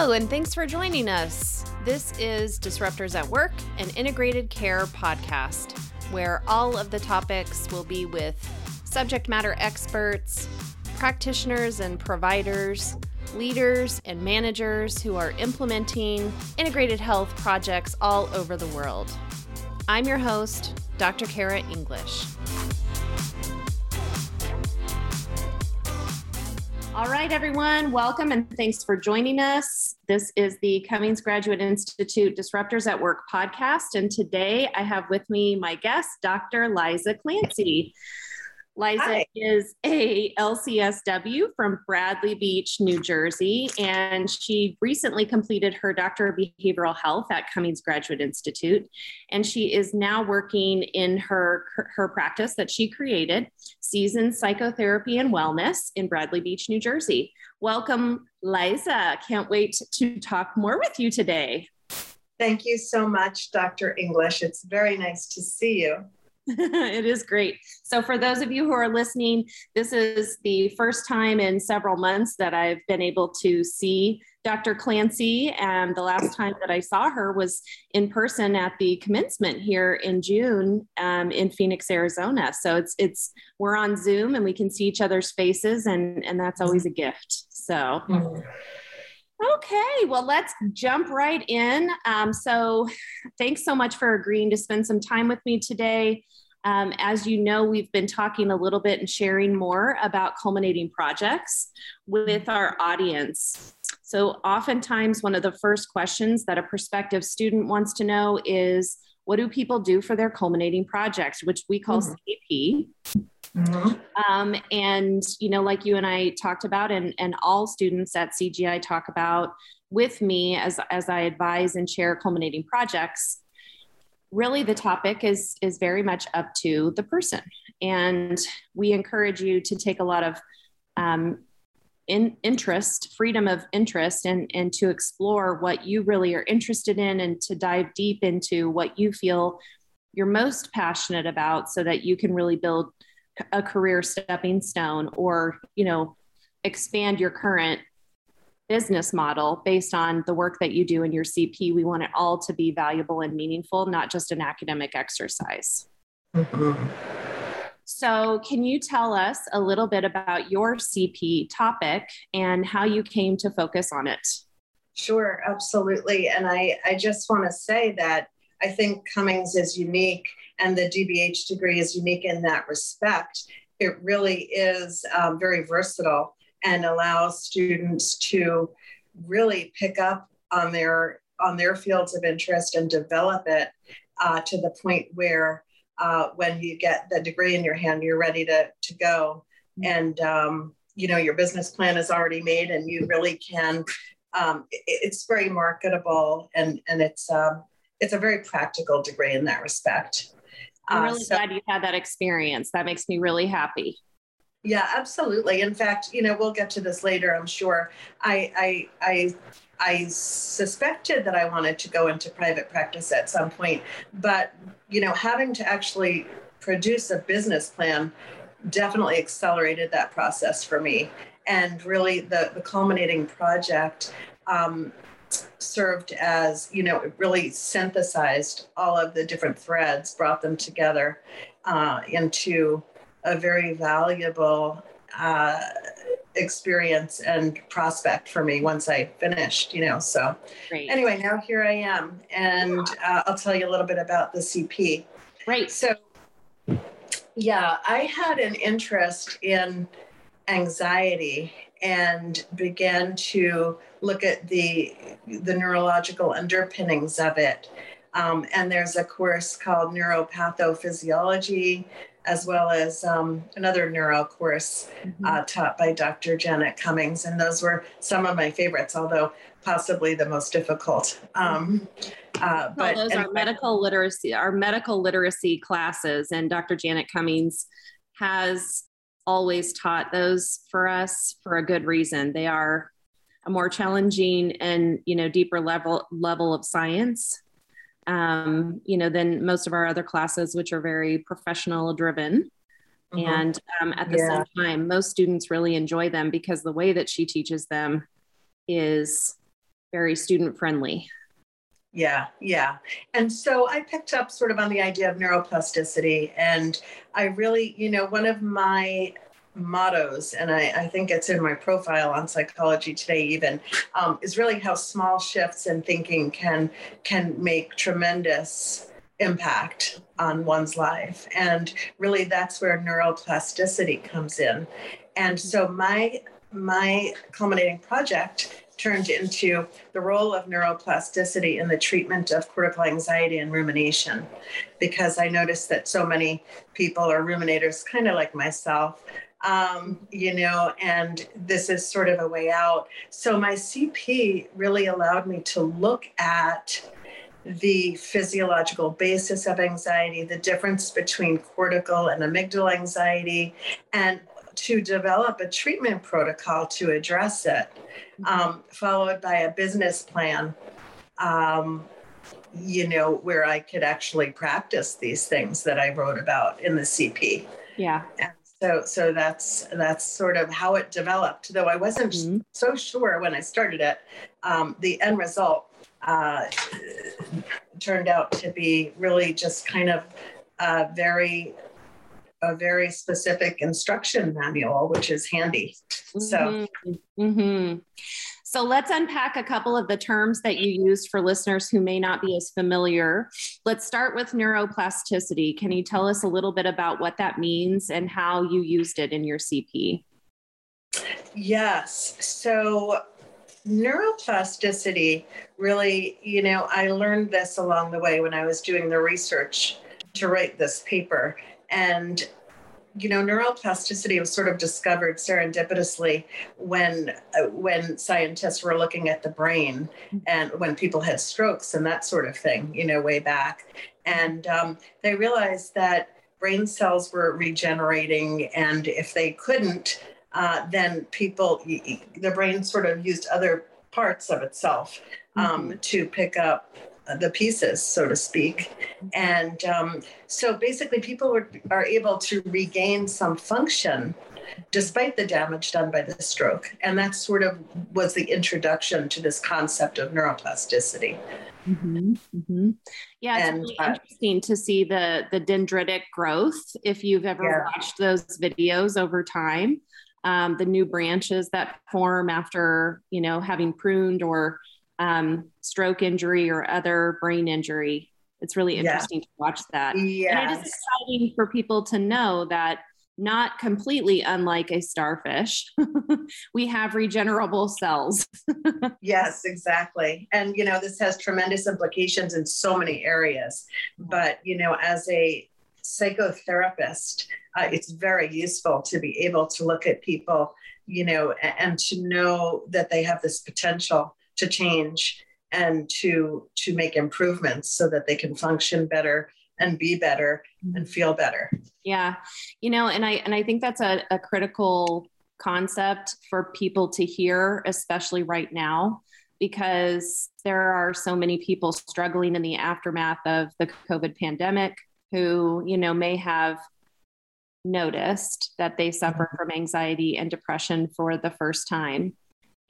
Hello, and thanks for joining us. This is Disruptors at Work, an integrated care podcast where all of the topics will be with subject matter experts, practitioners and providers, leaders and managers who are implementing integrated health projects all over the world. I'm your host, Dr. Kara English. All right, everyone, welcome and thanks for joining us. This is the Cummings Graduate Institute Disruptors at Work podcast. And today I have with me my guest, Dr. Liza Clancy. Liza Hi. is a LCSW from Bradley Beach, New Jersey, and she recently completed her Doctor of Behavioral Health at Cummings Graduate Institute. And she is now working in her, her practice that she created, Seasoned Psychotherapy and Wellness in Bradley Beach, New Jersey. Welcome, Liza. Can't wait to talk more with you today. Thank you so much, Dr. English. It's very nice to see you. It is great. So, for those of you who are listening, this is the first time in several months that I've been able to see Dr. Clancy. And the last time that I saw her was in person at the commencement here in June um, in Phoenix, Arizona. So it's it's we're on Zoom and we can see each other's faces, and and that's always a gift. So. Mm-hmm. Okay, well, let's jump right in. Um, so, thanks so much for agreeing to spend some time with me today. Um, as you know, we've been talking a little bit and sharing more about culminating projects with our audience. So, oftentimes, one of the first questions that a prospective student wants to know is what do people do for their culminating projects, which we call mm-hmm. CP? Mm-hmm. Um, and, you know, like you and I talked about, and, and all students at CGI talk about with me as, as I advise and chair culminating projects, really the topic is, is very much up to the person. And we encourage you to take a lot of um, in, interest, freedom of interest, and, and to explore what you really are interested in and to dive deep into what you feel you're most passionate about so that you can really build a career stepping stone or you know expand your current business model based on the work that you do in your cp we want it all to be valuable and meaningful not just an academic exercise. Mm-hmm. so can you tell us a little bit about your cp topic and how you came to focus on it? Sure absolutely. And i i just want to say that i think cummings is unique and the DBH degree is unique in that respect. It really is um, very versatile and allows students to really pick up on their on their fields of interest and develop it uh, to the point where uh, when you get the degree in your hand, you're ready to to go, and um, you know your business plan is already made, and you really can. Um, it, it's very marketable, and and it's um, it's a very practical degree in that respect. I'm really uh, so, glad you had that experience. That makes me really happy. Yeah, absolutely. In fact, you know, we'll get to this later, I'm sure. I I I I suspected that I wanted to go into private practice at some point, but you know, having to actually produce a business plan definitely accelerated that process for me. And really, the the culminating project um, served as, you know, it really synthesized all of the different threads, brought them together uh, into a very valuable uh, experience and prospect for me once I finished, you know. So, Great. anyway, now here I am, and uh, I'll tell you a little bit about the CP. Right. So, yeah, I had an interest in anxiety and began to look at the the neurological underpinnings of it. Um, and there's a course called neuropathophysiology, as well as um, another neuro course mm-hmm. uh, taught by Dr. Janet Cummings. And those were some of my favorites, although possibly the most difficult. Um, uh, but well, those anyway. are medical literacy, our medical literacy classes, and Dr. Janet Cummings has always taught those for us for a good reason. They are a more challenging and you know deeper level level of science um, you know than most of our other classes which are very professional driven mm-hmm. and um, at the yeah. same time most students really enjoy them because the way that she teaches them is very student friendly. Yeah, yeah. And so I picked up sort of on the idea of neuroplasticity. And I really, you know, one of my mottos, and I, I think it's in my profile on Psychology Today, even, um, is really how small shifts in thinking can can make tremendous impact on one's life. And really, that's where neuroplasticity comes in. And so my my culminating project turned into the role of neuroplasticity in the treatment of cortical anxiety and rumination because I noticed that so many people are ruminators, kind of like myself. Um, you know, and this is sort of a way out. So, my CP really allowed me to look at the physiological basis of anxiety, the difference between cortical and amygdala anxiety, and to develop a treatment protocol to address it, um, followed by a business plan. Um, you know, where I could actually practice these things that I wrote about in the CP. Yeah. And so, so that's that's sort of how it developed. Though I wasn't mm-hmm. so sure when I started it, um, the end result uh, turned out to be really just kind of a very a very specific instruction manual, which is handy. So. Mm-hmm. Mm-hmm. So let's unpack a couple of the terms that you used for listeners who may not be as familiar. Let's start with neuroplasticity. Can you tell us a little bit about what that means and how you used it in your CP? Yes. So neuroplasticity really, you know, I learned this along the way when I was doing the research to write this paper. And, you know, neuroplasticity was sort of discovered serendipitously when uh, when scientists were looking at the brain and when people had strokes and that sort of thing, you know, way back. And um, they realized that brain cells were regenerating, and if they couldn't, uh, then people, the brain sort of used other parts of itself um, mm-hmm. to pick up the pieces, so to speak. And um, so basically, people are, are able to regain some function despite the damage done by the stroke. And that sort of was the introduction to this concept of neuroplasticity. Mm-hmm, mm-hmm. Yeah, it's and, really uh, interesting to see the the dendritic growth. If you've ever yeah. watched those videos over time, um, the new branches that form after you know having pruned or um, stroke injury or other brain injury. It's really interesting yeah. to watch that. Yes. And it is exciting for people to know that not completely unlike a starfish, we have regenerable cells. yes, exactly. And, you know, this has tremendous implications in so many areas. But, you know, as a psychotherapist, uh, it's very useful to be able to look at people, you know, and, and to know that they have this potential to change and to to make improvements so that they can function better and be better and feel better. Yeah. You know and i and i think that's a, a critical concept for people to hear especially right now because there are so many people struggling in the aftermath of the covid pandemic who you know may have noticed that they suffer mm-hmm. from anxiety and depression for the first time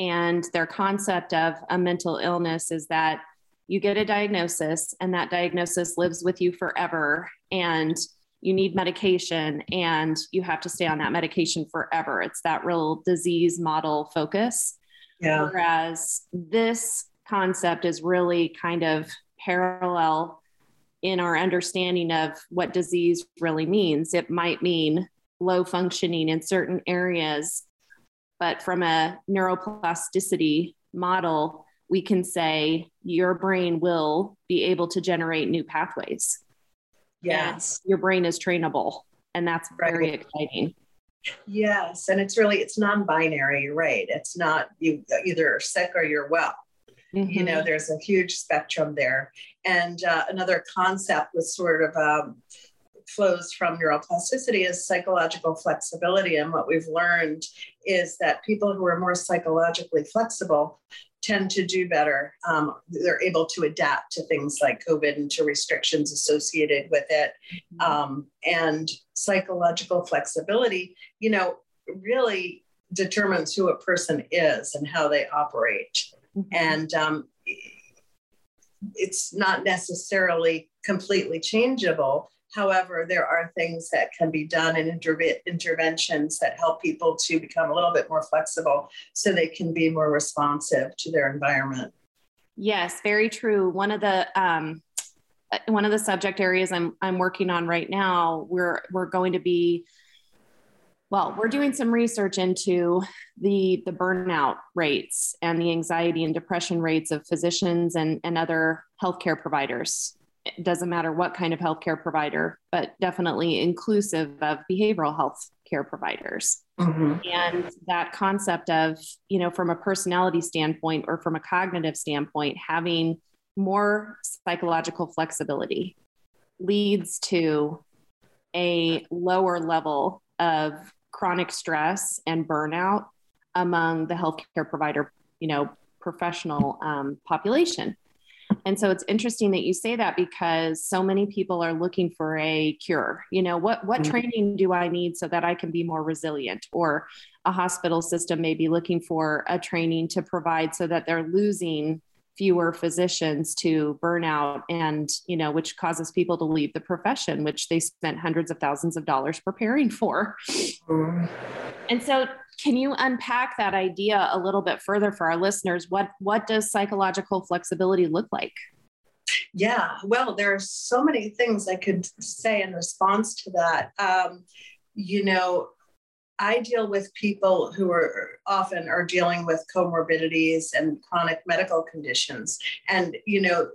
and their concept of a mental illness is that you get a diagnosis and that diagnosis lives with you forever and you need medication and you have to stay on that medication forever. It's that real disease model focus. Yeah. Whereas this concept is really kind of parallel in our understanding of what disease really means. It might mean low functioning in certain areas but from a neuroplasticity model, we can say your brain will be able to generate new pathways. Yes. And your brain is trainable. And that's very right. exciting. Yes. And it's really, it's non-binary, right? It's not you either sick or you're well. Mm-hmm. You know, mm-hmm. there's a huge spectrum there. And uh, another concept was sort of um, flows from neuroplasticity is psychological flexibility. And what we've learned is that people who are more psychologically flexible tend to do better. Um, they're able to adapt to things like COVID and to restrictions associated with it. Mm-hmm. Um, and psychological flexibility, you know, really determines who a person is and how they operate. Mm-hmm. And um, it's not necessarily completely changeable. However, there are things that can be done and interve- interventions that help people to become a little bit more flexible so they can be more responsive to their environment. Yes, very true. One of the um, one of the subject areas I'm I'm working on right now, we're we're going to be well, we're doing some research into the the burnout rates and the anxiety and depression rates of physicians and, and other healthcare providers. It doesn't matter what kind of healthcare provider, but definitely inclusive of behavioral health care providers. Mm-hmm. And that concept of, you know, from a personality standpoint or from a cognitive standpoint, having more psychological flexibility leads to a lower level of chronic stress and burnout among the healthcare provider, you know, professional um, population. And so it's interesting that you say that because so many people are looking for a cure. You know, what what mm-hmm. training do I need so that I can be more resilient? Or a hospital system may be looking for a training to provide so that they're losing fewer physicians to burnout and you know which causes people to leave the profession which they spent hundreds of thousands of dollars preparing for and so can you unpack that idea a little bit further for our listeners what what does psychological flexibility look like yeah well there are so many things i could say in response to that um, you know I deal with people who are often are dealing with comorbidities and chronic medical conditions. And, you know,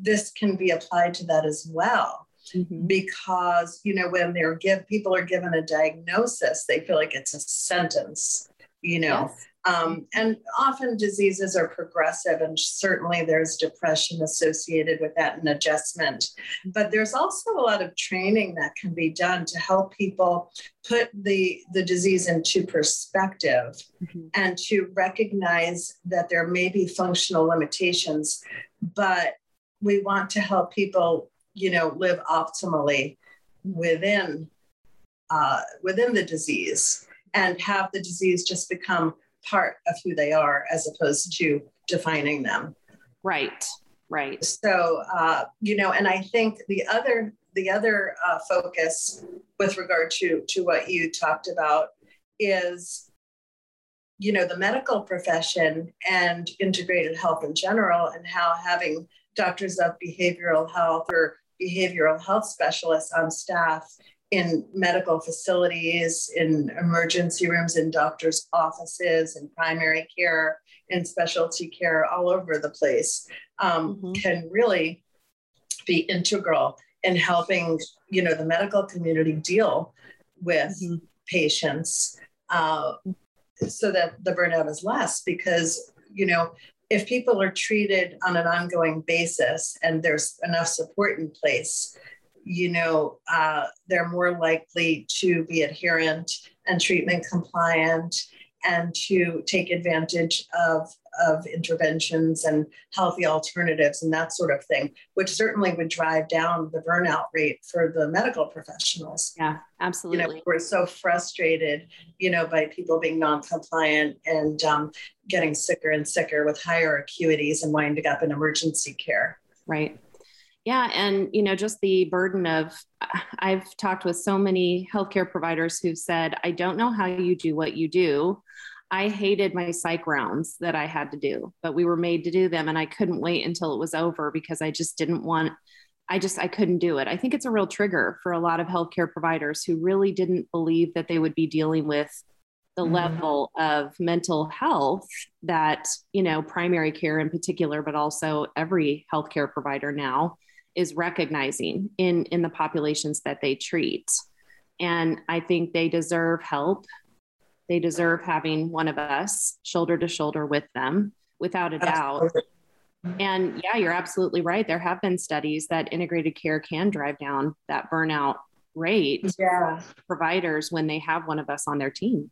this can be applied to that as well. Mm-hmm. Because, you know, when they're give people are given a diagnosis, they feel like it's a sentence, you know. Yes. Um, and often diseases are progressive, and certainly there's depression associated with that and adjustment. But there's also a lot of training that can be done to help people put the, the disease into perspective mm-hmm. and to recognize that there may be functional limitations, but we want to help people, you know, live optimally within uh, within the disease and have the disease just become part of who they are as opposed to defining them. Right, right. So, uh, you know, and I think the other the other uh, focus with regard to to what you talked about is you know the medical profession and integrated health in general and how having doctors of behavioral health or behavioral health specialists on staff in medical facilities, in emergency rooms, in doctors' offices, in primary care, in specialty care, all over the place, um, mm-hmm. can really be integral in helping you know the medical community deal with mm-hmm. patients uh, so that the burnout is less because you know if people are treated on an ongoing basis and there's enough support in place you know, uh, they're more likely to be adherent and treatment compliant and to take advantage of, of interventions and healthy alternatives and that sort of thing, which certainly would drive down the burnout rate for the medical professionals. Yeah, absolutely. You know, we're so frustrated, you know, by people being non-compliant and um, getting sicker and sicker with higher acuities and winding up in emergency care. Right. Yeah. And, you know, just the burden of, I've talked with so many healthcare providers who've said, I don't know how you do what you do. I hated my psych rounds that I had to do, but we were made to do them. And I couldn't wait until it was over because I just didn't want, I just, I couldn't do it. I think it's a real trigger for a lot of healthcare providers who really didn't believe that they would be dealing with the mm-hmm. level of mental health that, you know, primary care in particular, but also every healthcare provider now is recognizing in in the populations that they treat. And i think they deserve help. They deserve having one of us shoulder to shoulder with them without a doubt. And yeah you're absolutely right. There have been studies that integrated care can drive down that burnout rate yeah. providers when they have one of us on their team.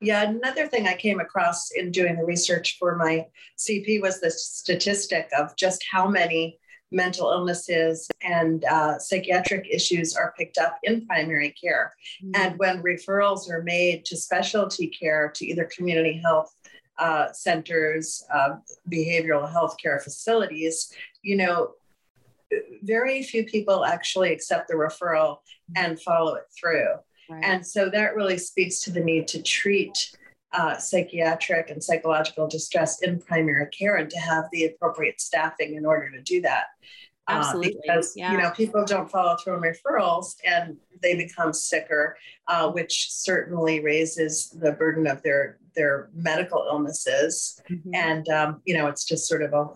Yeah, another thing I came across in doing the research for my CP was the statistic of just how many mental illnesses and uh, psychiatric issues are picked up in primary care. Mm-hmm. And when referrals are made to specialty care, to either community health uh, centers, uh, behavioral health care facilities, you know, very few people actually accept the referral and follow it through. Right. And so that really speaks to the need to treat uh, psychiatric and psychological distress in primary care and to have the appropriate staffing in order to do that. Uh, Absolutely. Uh, because yeah. you know people don't follow through on referrals and they become sicker, uh, which certainly raises the burden of their their medical illnesses. Mm-hmm. And um, you know it's just sort of a,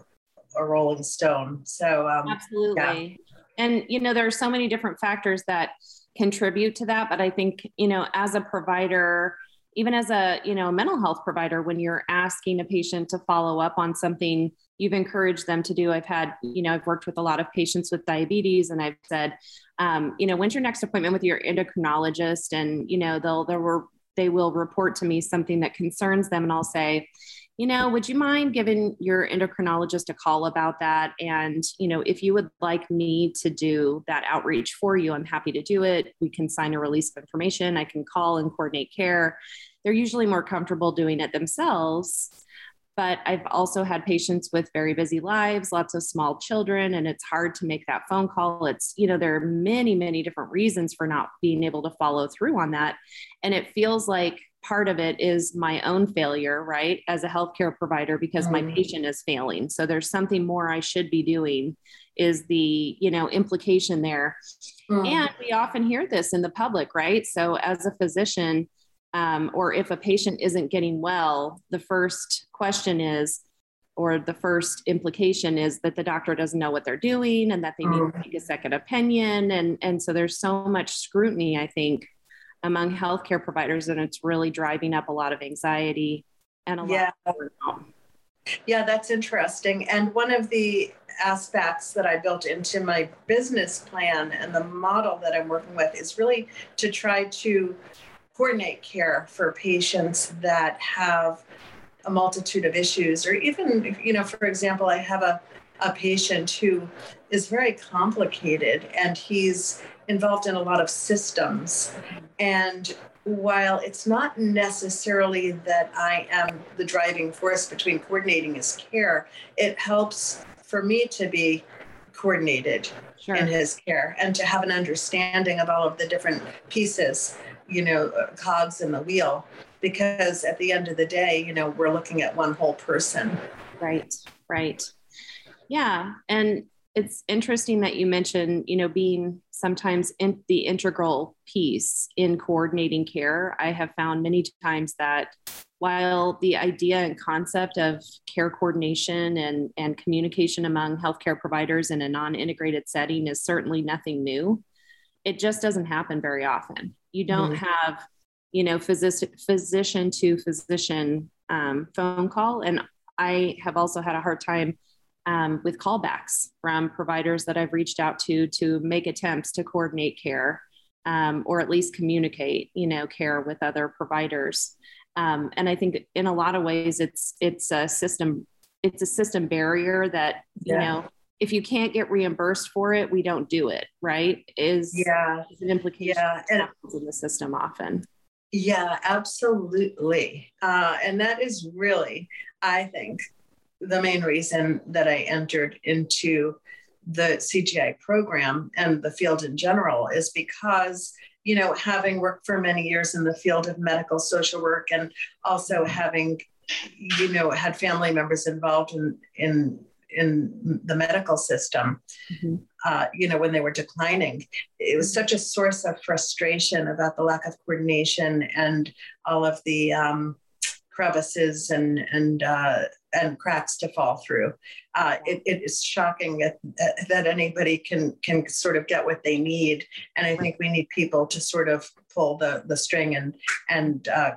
a rolling stone. So um, absolutely. Yeah. And you know there are so many different factors that contribute to that, but I think you know as a provider even as a you know mental health provider when you're asking a patient to follow up on something you've encouraged them to do. I've had you know i've worked with a lot of patients with diabetes and i've said um, you know when's your next appointment with your endocrinologist? And you know they'll they will they will report to me something that concerns them and i'll say you know, would you mind giving your endocrinologist a call about that? And, you know, if you would like me to do that outreach for you, I'm happy to do it. We can sign a release of information. I can call and coordinate care. They're usually more comfortable doing it themselves. But I've also had patients with very busy lives, lots of small children, and it's hard to make that phone call. It's, you know, there are many, many different reasons for not being able to follow through on that. And it feels like part of it is my own failure, right, as a healthcare provider because mm. my patient is failing. So there's something more I should be doing is the, you know, implication there. Mm. And we often hear this in the public, right? So as a physician, um, or if a patient isn't getting well, the first question is, or the first implication is that the doctor doesn't know what they're doing and that they need to mm. take a second opinion. And, and so there's so much scrutiny, I think, among healthcare providers, and it's really driving up a lot of anxiety and a yeah. lot of Yeah, that's interesting. And one of the aspects that I built into my business plan and the model that I'm working with is really to try to coordinate care for patients that have a multitude of issues or even you know for example i have a, a patient who is very complicated and he's involved in a lot of systems. And while it's not necessarily that I am the driving force between coordinating his care, it helps for me to be coordinated sure. in his care and to have an understanding of all of the different pieces, you know, cogs in the wheel. Because at the end of the day, you know, we're looking at one whole person. Right, right. Yeah. And it's interesting that you mentioned, you know, being sometimes in the integral piece in coordinating care. I have found many times that while the idea and concept of care coordination and, and communication among healthcare providers in a non-integrated setting is certainly nothing new, it just doesn't happen very often. You don't mm-hmm. have, you know, physician physician to physician um, phone call, and I have also had a hard time um, with callbacks from providers that I've reached out to to make attempts to coordinate care um, or at least communicate, you know, care with other providers. Um, and I think in a lot of ways, it's it's a system it's a system barrier that you yeah. know if you can't get reimbursed for it, we don't do it. Right? Is yeah is an implication yeah. and, in the system often. Yeah, absolutely. Uh, and that is really, I think, the main reason that I entered into the CGI program and the field in general is because, you know, having worked for many years in the field of medical social work and also having, you know, had family members involved in, in, in the medical system, mm-hmm. uh, you know, when they were declining, it was such a source of frustration about the lack of coordination and all of the, um, crevices and and uh, and cracks to fall through. Uh, it, it is shocking that, that anybody can can sort of get what they need, and I think we need people to sort of pull the the string and and uh,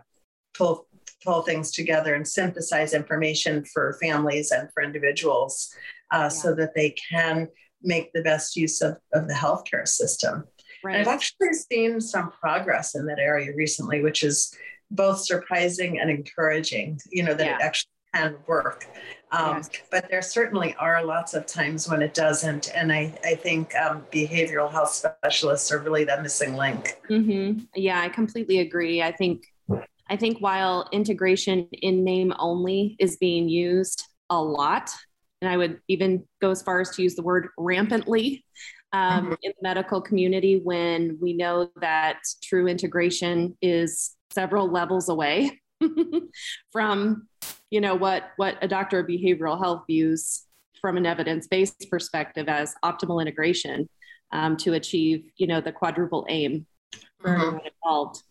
pull pull things together and synthesize information for families and for individuals, uh, yeah. so that they can make the best use of, of the healthcare system. Right. I've actually seen some progress in that area recently, which is both surprising and encouraging, you know, that yeah. it actually can work. Um, yes. But there certainly are lots of times when it doesn't. And I, I think um, behavioral health specialists are really that missing link. Mm-hmm. Yeah, I completely agree. I think I think while integration in name only is being used a lot, and I would even go as far as to use the word rampantly um, mm-hmm. in the medical community when we know that true integration is several levels away from you know what what a doctor of behavioral health views from an evidence-based perspective as optimal integration um, to achieve you know the quadruple aim for mm-hmm. everyone involved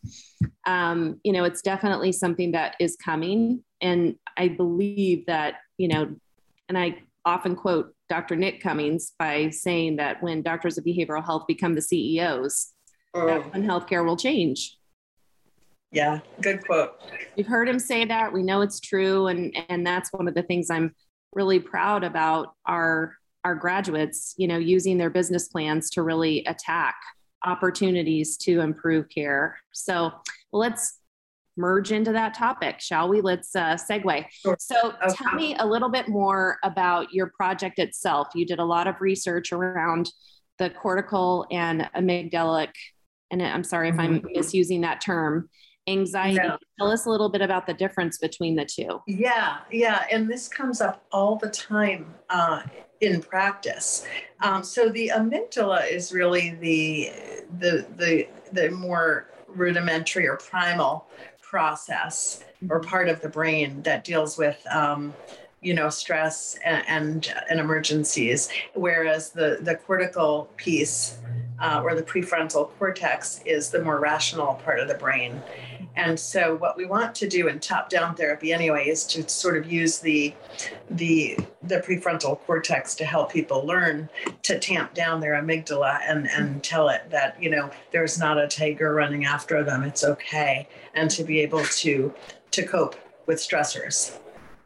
um, you know it's definitely something that is coming and i believe that you know and i often quote Dr. Nick Cummings by saying that when doctors of behavioral health become the CEOs, oh. that's when healthcare will change. Yeah, good quote. We've heard him say that. We know it's true, and and that's one of the things I'm really proud about our our graduates. You know, using their business plans to really attack opportunities to improve care. So well, let's merge into that topic, shall we? Let's uh, segue. Sure. So, okay. tell me a little bit more about your project itself. You did a lot of research around the cortical and amygdalic, and I'm sorry if I'm mm-hmm. misusing that term, anxiety. Tell us a little bit about the difference between the two. Yeah, yeah, and this comes up all the time uh, in practice. Um, so the amygdala is really the the the the more rudimentary or primal process or mm-hmm. part of the brain that deals with um, you know stress and, and, and emergencies whereas the the cortical piece uh, or the prefrontal cortex is the more rational part of the brain. And so what we want to do in top down therapy anyway is to sort of use the the the prefrontal cortex to help people learn to tamp down their amygdala and and tell it that you know there's not a tiger running after them it's okay and to be able to to cope with stressors.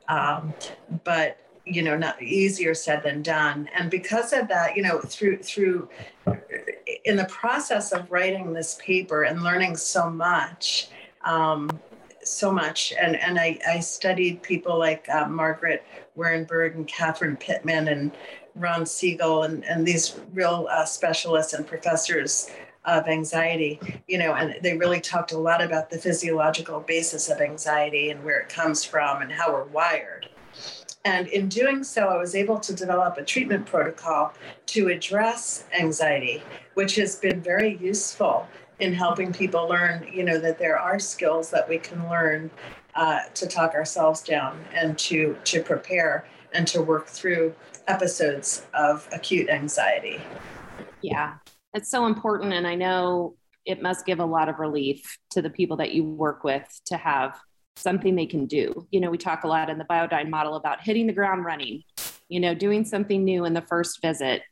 Um, but you know not easier said than done and because of that you know through through in the process of writing this paper and learning so much um, so much and and I, I studied people like uh, margaret Wehrenberg and catherine pittman and ron siegel and, and these real uh, specialists and professors of anxiety, you know, and they really talked a lot about the physiological basis of anxiety and where it comes from and how we're wired. And in doing so, I was able to develop a treatment protocol to address anxiety, which has been very useful in helping people learn, you know, that there are skills that we can learn uh, to talk ourselves down and to to prepare and to work through episodes of acute anxiety. Yeah, it's so important. And I know it must give a lot of relief to the people that you work with to have something they can do. You know, we talk a lot in the Biodyne model about hitting the ground running, you know, doing something new in the first visit.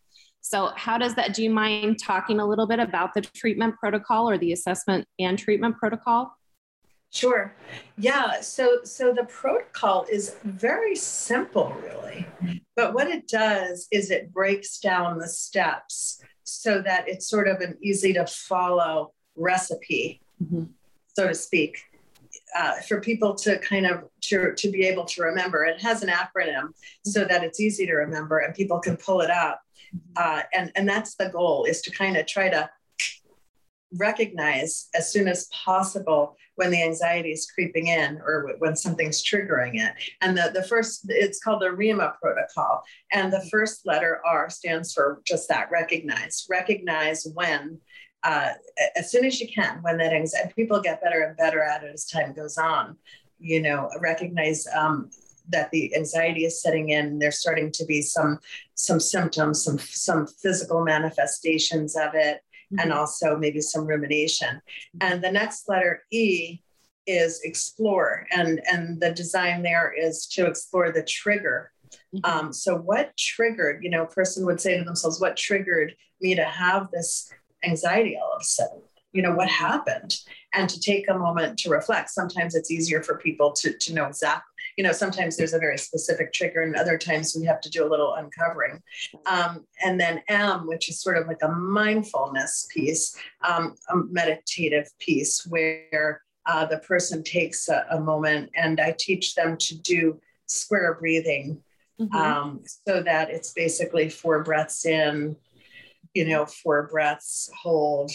So, how does that? Do you mind talking a little bit about the treatment protocol or the assessment and treatment protocol? Sure. Yeah. So, so the protocol is very simple, really. But what it does is it breaks down the steps so that it's sort of an easy to follow recipe, mm-hmm. so to speak, uh, for people to kind of to, to be able to remember. It has an acronym so that it's easy to remember and people can pull it up. Uh, and and that's the goal is to kind of try to recognize as soon as possible when the anxiety is creeping in or when something's triggering it. And the, the first, it's called the REMA protocol. And the first letter R stands for just that recognize. Recognize when, uh, as soon as you can, when that anxiety, people get better and better at it as time goes on. You know, recognize um, that the anxiety is setting in there's starting to be some some symptoms some some physical manifestations of it mm-hmm. and also maybe some rumination. And the next letter E is explore, and and the design there is to explore the trigger. Mm-hmm. Um, so what triggered? You know, a person would say to themselves, "What triggered me to have this anxiety all of a sudden?" You know, what happened? And to take a moment to reflect. Sometimes it's easier for people to to know exactly you know, sometimes there's a very specific trigger, and other times we have to do a little uncovering. Um, and then M, which is sort of like a mindfulness piece, um, a meditative piece where uh, the person takes a, a, moment, and I teach them to do square breathing. Mm-hmm. Um, so that it's basically four breaths in, you know, four breaths, hold,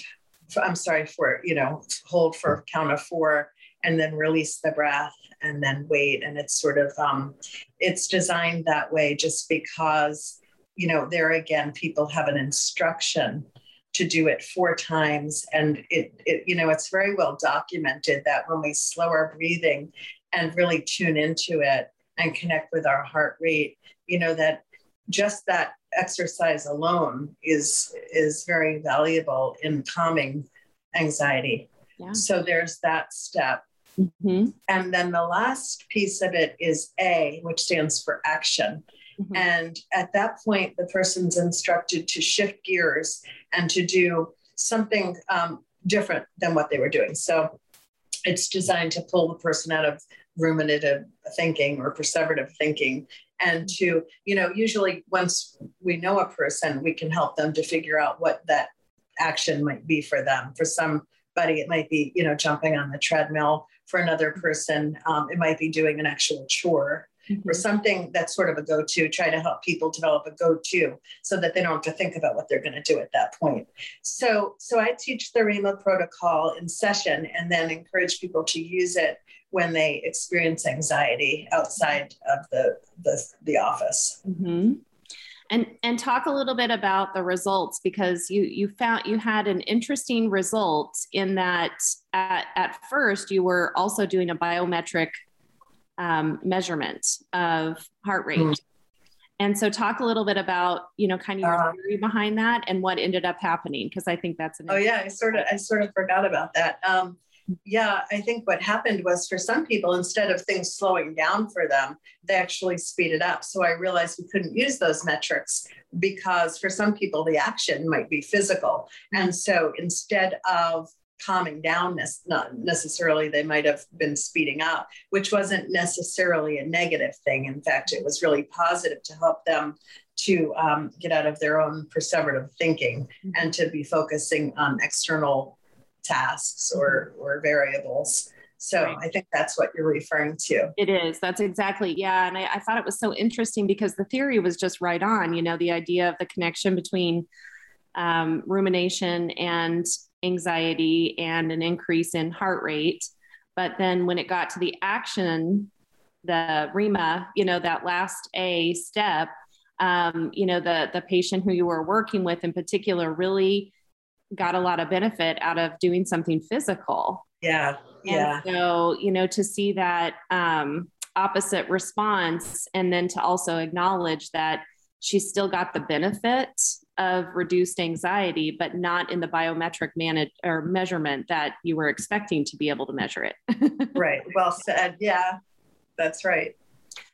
I'm sorry, for, you know, hold for count of four and then release the breath and then wait. And it's sort of um, it's designed that way just because you know there again people have an instruction to do it four times and it, it you know it's very well documented that when we slow our breathing and really tune into it and connect with our heart rate you know that just that exercise alone is is very valuable in calming anxiety yeah. so there's that step mm-hmm. and then the last piece of it is a which stands for action mm-hmm. and at that point the person's instructed to shift gears and to do something um, different than what they were doing so it's designed to pull the person out of ruminative thinking or perseverative thinking and to you know usually once we know a person we can help them to figure out what that action might be for them. For somebody it might be you know jumping on the treadmill. For another person um, it might be doing an actual chore. Mm-hmm. or something that's sort of a go-to try to help people develop a go-to so that they don't have to think about what they're going to do at that point. So so i teach the REMA protocol in session and then encourage people to use it when they experience anxiety outside of the the, the office. Mm-hmm. And and talk a little bit about the results because you you found you had an interesting result in that at, at first you were also doing a biometric um, measurement of heart rate. Mm. And so talk a little bit about, you know, kind of your uh, theory behind that and what ended up happening. Cause I think that's an Oh yeah, I sort of, I sort of forgot about that. Um, yeah, I think what happened was for some people, instead of things slowing down for them, they actually speeded up. So I realized we couldn't use those metrics because for some people, the action might be physical. And so instead of calming down, not necessarily, they might have been speeding up, which wasn't necessarily a negative thing. In fact, it was really positive to help them to um, get out of their own perseverative thinking and to be focusing on external tasks or or variables so right. I think that's what you're referring to. It is. That's exactly. Yeah. And I, I, thought it was so interesting because the theory was just right on, you know, the idea of the connection between um, rumination and anxiety and an increase in heart rate. But then when it got to the action, the REMA, you know, that last A step, um, you know, the, the patient who you were working with in particular really got a lot of benefit out of doing something physical. Yeah. Yeah. And so, you know, to see that um, opposite response and then to also acknowledge that she still got the benefit of reduced anxiety, but not in the biometric manage or measurement that you were expecting to be able to measure it. right. Well said. Yeah, that's right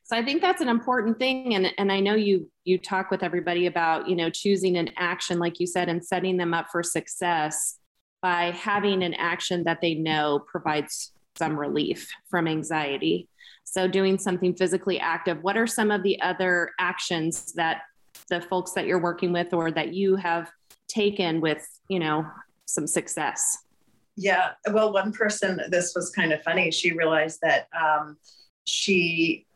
so i think that's an important thing and and i know you you talk with everybody about you know choosing an action like you said and setting them up for success by having an action that they know provides some relief from anxiety. So doing something physically active what are some of the other actions that the folks that you're working with or that you have taken with you know some success? Yeah well one person this was kind of funny she realized that um, she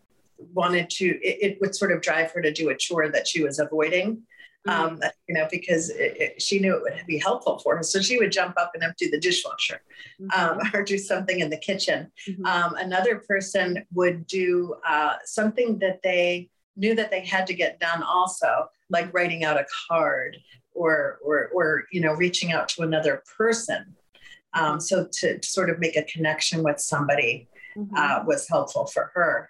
wanted to it, it, would sort of drive her to do a chore that she was avoiding mm-hmm. um, you know because it, it, she knew it would be helpful for her so she would jump up and empty the dishwasher mm-hmm. um, or do something in the kitchen mm-hmm. um, another person would do uh, something that they knew that they had to get done also like writing out a card or or or you know reaching out to another person um, so to, to, sort of make a connection with somebody mm-hmm. uh, was helpful for her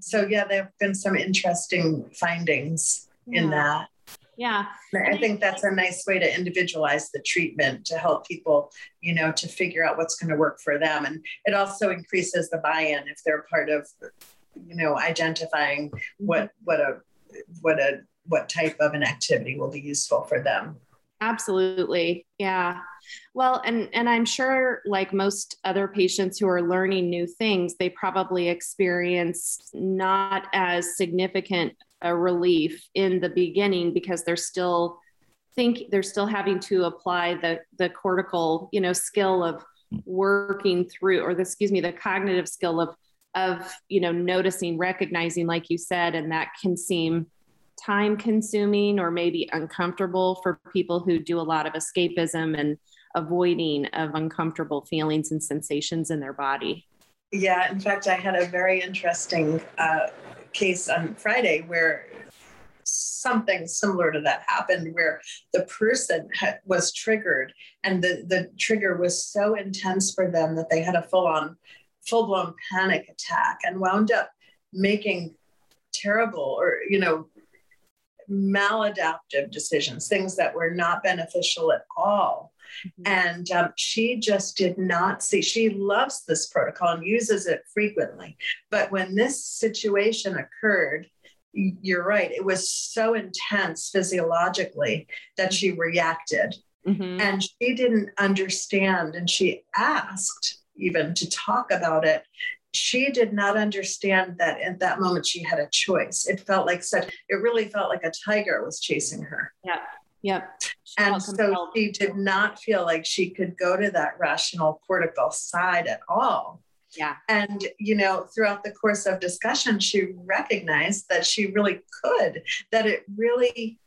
so yeah, there have been some interesting findings yeah. in that. Yeah. I think that's a nice way to individualize the treatment to help people, you know, to figure out what's going to work for them. And it also increases the buy-in if they're part of, you know, identifying mm-hmm. what what a what a what type of an activity will be useful for them. Absolutely. Yeah. Well, and and I'm sure like most other patients who are learning new things, they probably experience not as significant a relief in the beginning because they're still think they're still having to apply the the cortical, you know, skill of working through or the excuse me, the cognitive skill of of, you know, noticing, recognizing like you said and that can seem time consuming or maybe uncomfortable for people who do a lot of escapism and avoiding of uncomfortable feelings and sensations in their body. Yeah, in fact, I had a very interesting uh, case on Friday where something similar to that happened where the person had, was triggered and the, the trigger was so intense for them that they had a full-on full-blown panic attack and wound up making terrible or you know maladaptive decisions things that were not beneficial at all mm-hmm. and um, she just did not see she loves this protocol and uses it frequently but when this situation occurred you're right it was so intense physiologically that she reacted mm-hmm. and she didn't understand and she asked even to talk about it she did not understand that at that moment she had a choice. It felt like such, it really felt like a tiger was chasing her. Yeah. Yep. And so she did not feel like she could go to that rational cortical side at all. Yeah. And, you know, throughout the course of discussion, she recognized that she really could, that it really,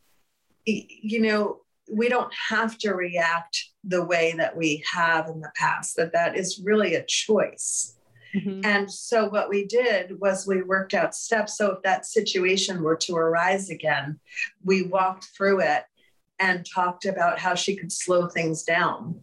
you know, we don't have to react the way that we have in the past, that that is really a choice Mm-hmm. And so what we did was we worked out steps. So if that situation were to arise again, we walked through it and talked about how she could slow things down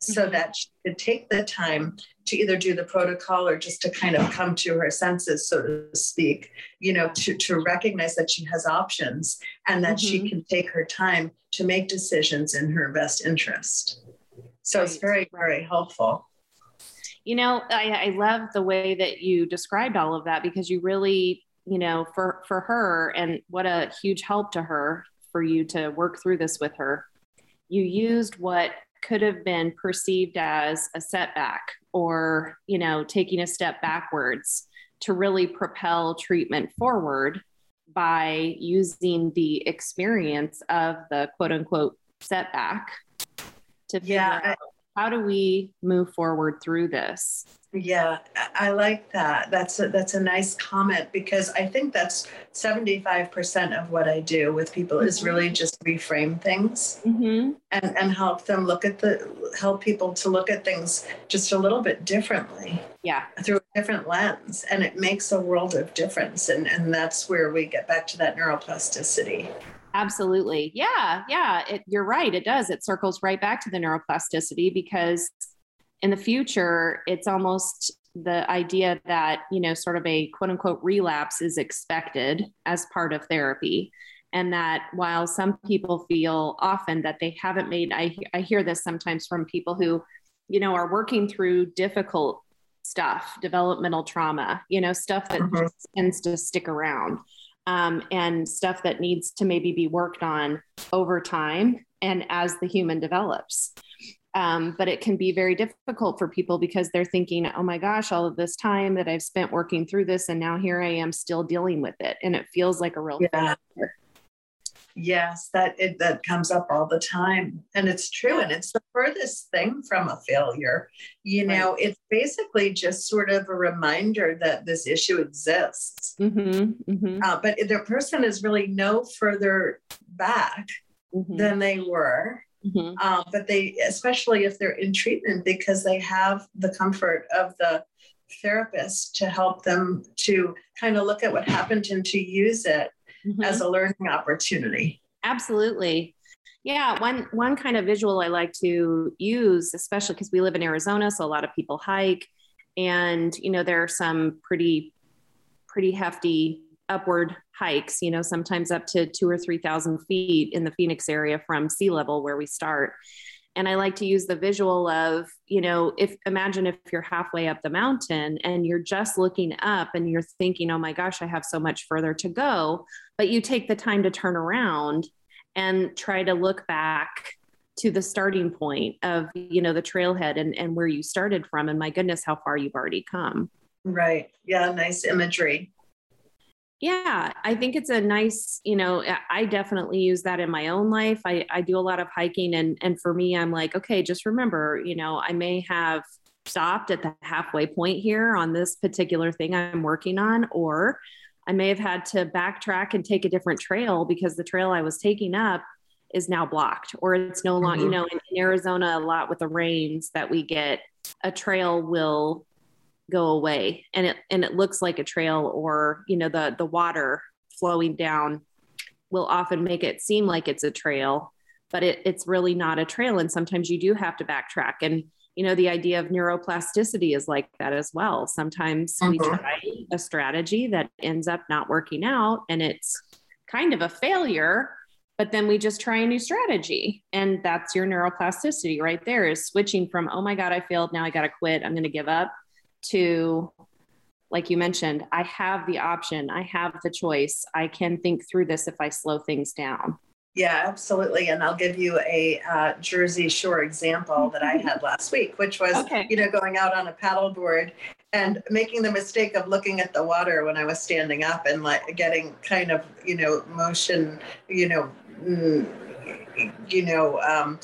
so mm-hmm. that she could take the time to either do the protocol or just to kind of come to her senses, so to speak, you know, to, to recognize that she has options and that mm-hmm. she can take her time to make decisions in her best interest. So it's very, very helpful. You know, I, I love the way that you described all of that because you really, you know, for for her and what a huge help to her for you to work through this with her. You used what could have been perceived as a setback or, you know, taking a step backwards to really propel treatment forward by using the experience of the quote unquote setback to figure yeah, out how do we move forward through this? Yeah, I like that. That's a, that's a nice comment because I think that's 75% of what I do with people mm-hmm. is really just reframe things mm-hmm. and, and help them look at the, help people to look at things just a little bit differently. Yeah. Through a different lens. And it makes a world of difference. And, and that's where we get back to that neuroplasticity. Absolutely. Yeah. Yeah. It, you're right. It does. It circles right back to the neuroplasticity because in the future, it's almost the idea that, you know, sort of a quote unquote relapse is expected as part of therapy. And that while some people feel often that they haven't made, I, I hear this sometimes from people who, you know, are working through difficult stuff, developmental trauma, you know, stuff that mm-hmm. tends to stick around um, and stuff that needs to maybe be worked on over time and as the human develops. Um, but it can be very difficult for people because they're thinking, oh my gosh, all of this time that I've spent working through this, and now here I am still dealing with it. And it feels like a real yeah. failure. Yes, that it, that comes up all the time, and it's true, and it's the furthest thing from a failure. You know, right. it's basically just sort of a reminder that this issue exists. Mm-hmm, mm-hmm. Uh, but the person is really no further back mm-hmm. than they were. Mm-hmm. Uh, but they, especially if they're in treatment, because they have the comfort of the therapist to help them to kind of look at what happened and to use it mm-hmm. as a learning opportunity. Absolutely. Yeah, one one kind of visual I like to use, especially because we live in Arizona, so a lot of people hike, and you know there are some pretty pretty hefty upward hikes. You know, sometimes up to two or three thousand feet in the Phoenix area from sea level where we start. And I like to use the visual of, you know, if imagine if you're halfway up the mountain and you're just looking up and you're thinking, oh my gosh, I have so much further to go. But you take the time to turn around and try to look back to the starting point of, you know, the trailhead and, and where you started from. And my goodness, how far you've already come. Right. Yeah. Nice imagery yeah i think it's a nice you know i definitely use that in my own life i, I do a lot of hiking and and for me i'm like okay just remember you know i may have stopped at the halfway point here on this particular thing i'm working on or i may have had to backtrack and take a different trail because the trail i was taking up is now blocked or it's no longer mm-hmm. you know in, in arizona a lot with the rains that we get a trail will go away. And it and it looks like a trail or you know the the water flowing down will often make it seem like it's a trail but it, it's really not a trail. And sometimes you do have to backtrack. And you know the idea of neuroplasticity is like that as well. Sometimes we mm-hmm. try a strategy that ends up not working out and it's kind of a failure but then we just try a new strategy. And that's your neuroplasticity right there is switching from oh my god i failed. Now i got to quit. I'm going to give up to like you mentioned i have the option i have the choice i can think through this if i slow things down yeah, absolutely. And I'll give you a uh, Jersey Shore example that I had last week, which was, okay. you know, going out on a paddleboard and making the mistake of looking at the water when I was standing up and like getting kind of, you know, motion, you know, mm, you know, um,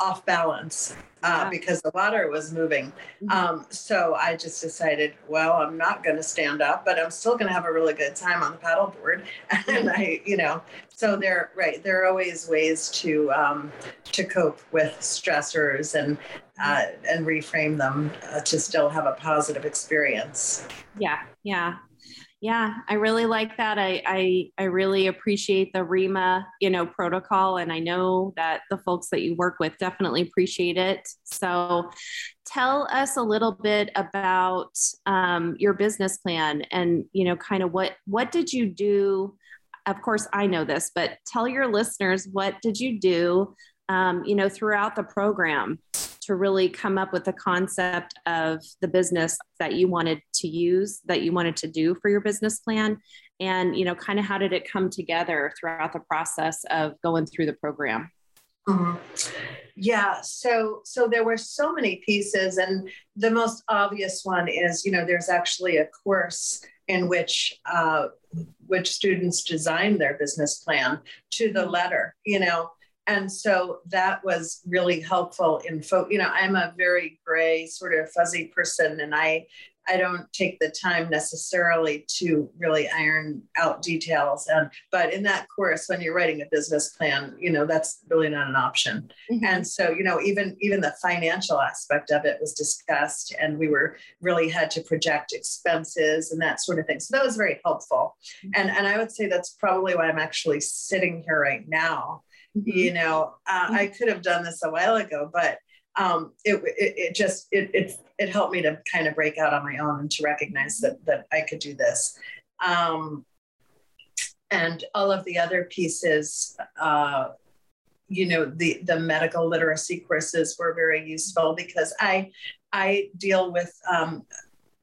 off balance uh, yeah. because the water was moving. Mm-hmm. Um, so I just decided, well, I'm not going to stand up, but I'm still going to have a really good time on the paddleboard. And I, you know, so there, right, there are always ways to um, to cope with stressors and uh, and reframe them uh, to still have a positive experience. Yeah, yeah, yeah, I really like that. I, I, I really appreciate the REMA, you know, protocol, and I know that the folks that you work with definitely appreciate it. So, tell us a little bit about um, your business plan, and you know, kind of what what did you do? Of course, I know this, but tell your listeners what did you do, um, you know, throughout the program to really come up with the concept of the business that you wanted to use that you wanted to do for your business plan and you know kind of how did it come together throughout the process of going through the program? Mm-hmm. yeah so so there were so many pieces and the most obvious one is you know there's actually a course in which uh, which students design their business plan to the letter you know and so that was really helpful in fo- you know i'm a very gray sort of fuzzy person and i i don't take the time necessarily to really iron out details and but in that course when you're writing a business plan you know that's really not an option mm-hmm. and so you know even even the financial aspect of it was discussed and we were really had to project expenses and that sort of thing so that was very helpful mm-hmm. and and i would say that's probably why i'm actually sitting here right now Mm-hmm. You know, uh, I mm-hmm. could have done this a while ago, but um, it, it, it, just it, it it helped me to kind of break out on my own and to recognize that that I could do this. Um, and all of the other pieces, uh, you know, the the medical literacy courses were very useful because I I deal with um,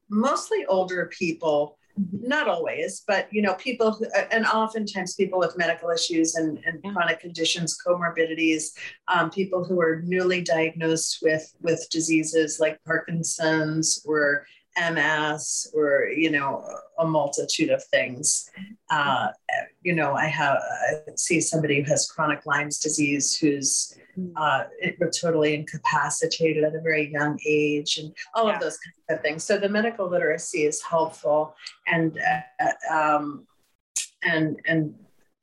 mostly older people not always, but you know, people who, and oftentimes people with medical issues and, and chronic conditions, comorbidities, um, people who are newly diagnosed with with diseases like Parkinson's or MS or you know a multitude of things. Uh, you know, I have I see somebody who has chronic Lyme's disease who's mm. uh, totally incapacitated at a very young age, and all yeah. of those kinds of things. So the medical literacy is helpful, and uh, um, and and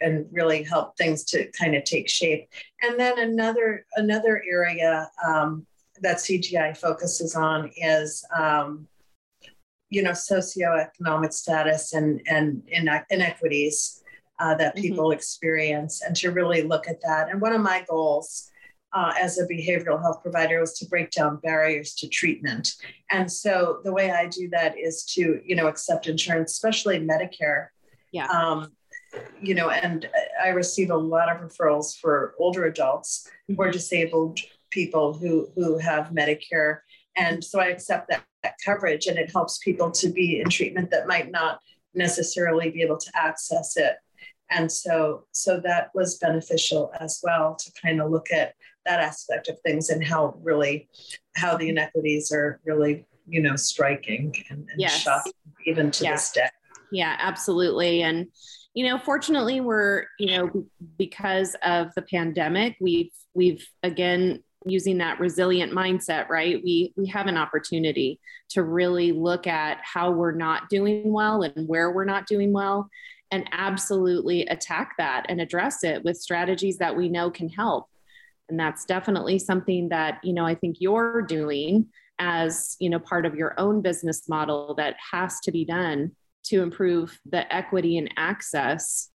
and really help things to kind of take shape. And then another another area um, that CGI focuses on is um, you know socioeconomic status and and inequities uh, that mm-hmm. people mm-hmm. experience and to really look at that and one of my goals uh, as a behavioral health provider was to break down barriers to treatment and so the way i do that is to you know accept insurance especially medicare yeah um, you know and i receive a lot of referrals for older adults mm-hmm. or disabled people who who have medicare and so i accept that coverage and it helps people to be in treatment that might not necessarily be able to access it and so so that was beneficial as well to kind of look at that aspect of things and how really how the inequities are really you know striking and, and yes. shocking even to yeah. this day yeah absolutely and you know fortunately we're you know because of the pandemic we've we've again using that resilient mindset right? We we have an opportunity to really look at how we're not doing well and where we're not doing well and absolutely attack that and address it with strategies that we know can help. And that's definitely something that you know i think you're doing as you know part of your own business model that has to be done to improve the equity and access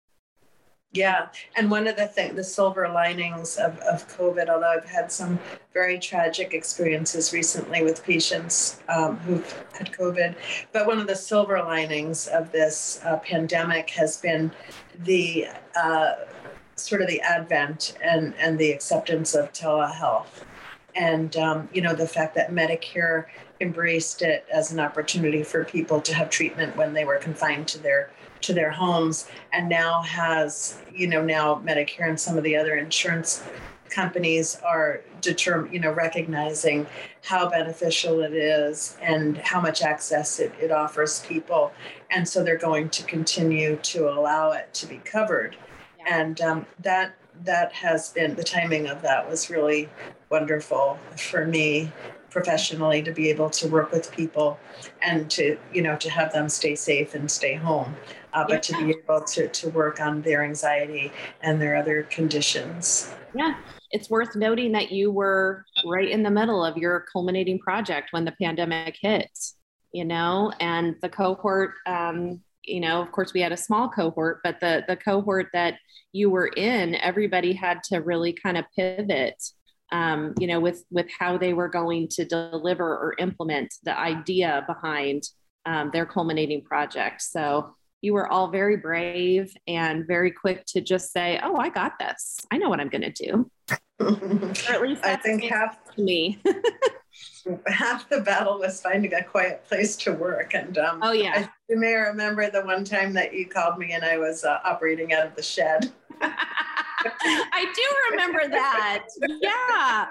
yeah, and one of the things, the silver linings of, of COVID, although I've had some very tragic experiences recently with patients um, who've had COVID, but one of the silver linings of this uh, pandemic has been the uh, sort of the advent and, and the acceptance of telehealth. And, um, you know, the fact that Medicare embraced it as an opportunity for people to have treatment when they were confined to their to their homes and now has you know now medicare and some of the other insurance companies are determined you know recognizing how beneficial it is and how much access it, it offers people. And so they're going to continue to allow it to be covered. Yeah. and um, that that has been the timing of that was really wonderful for me professionally to be able to work with people and to you know to have them stay safe and stay home uh, but yeah. to be able to, to work on their anxiety and their other conditions yeah it's worth noting that you were right in the middle of your culminating project when the pandemic hit you know and the cohort um, you know of course we had a small cohort but the the cohort that you were in everybody had to really kind of pivot um, you know, with with how they were going to deliver or implement the idea behind um, their culminating project. So you were all very brave and very quick to just say, "Oh, I got this. I know what I'm going to do." or at least I think half me. half the battle was finding a quiet place to work. And um, oh yeah, I, you may remember the one time that you called me and I was uh, operating out of the shed. I do remember that. Yeah.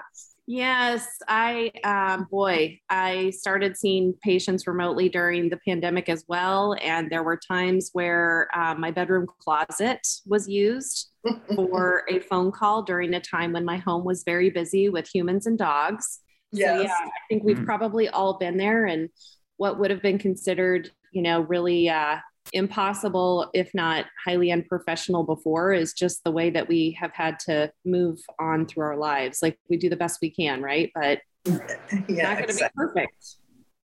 Yes, I, um, boy, I started seeing patients remotely during the pandemic as well. And there were times where uh, my bedroom closet was used for a phone call during a time when my home was very busy with humans and dogs. Yes. So, yeah, I think we've mm-hmm. probably all been there. And what would have been considered, you know, really uh, impossible, if not highly unprofessional before, is just the way that we have had to move on through our lives. Like we do the best we can, right? But yeah, not going to exactly. be perfect.